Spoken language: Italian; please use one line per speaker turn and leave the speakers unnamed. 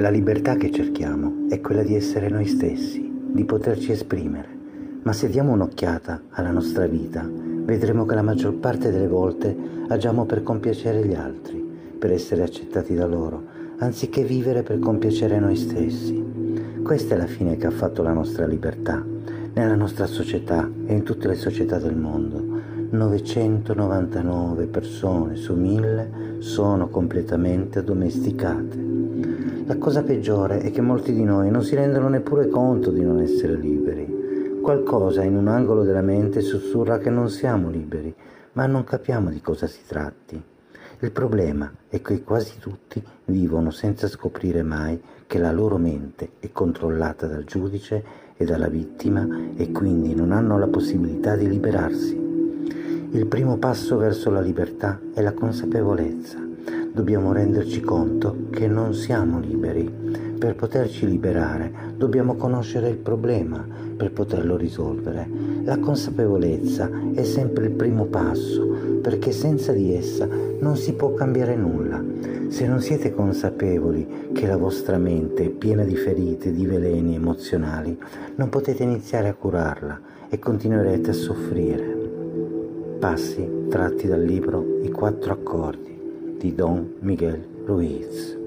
La libertà che cerchiamo è quella di essere noi stessi, di poterci esprimere, ma se diamo un'occhiata alla nostra vita, vedremo che la maggior parte delle volte agiamo per compiacere gli altri, per essere accettati da loro, anziché vivere per compiacere noi stessi. Questa è la fine che ha fatto la nostra libertà, nella nostra società e in tutte le società del mondo. 999 persone su 1000 sono completamente addomesticate. La cosa peggiore è che molti di noi non si rendono neppure conto di non essere liberi. Qualcosa in un angolo della mente sussurra che non siamo liberi, ma non capiamo di cosa si tratti. Il problema è che quasi tutti vivono senza scoprire mai che la loro mente è controllata dal giudice e dalla vittima e quindi non hanno la possibilità di liberarsi. Il primo passo verso la libertà è la consapevolezza dobbiamo renderci conto che non siamo liberi. Per poterci liberare dobbiamo conoscere il problema per poterlo risolvere. La consapevolezza è sempre il primo passo perché senza di essa non si può cambiare nulla. Se non siete consapevoli che la vostra mente è piena di ferite, di veleni emozionali, non potete iniziare a curarla e continuerete a soffrire. Passi tratti dal libro I quattro accordi gratidão, Miguel Ruiz.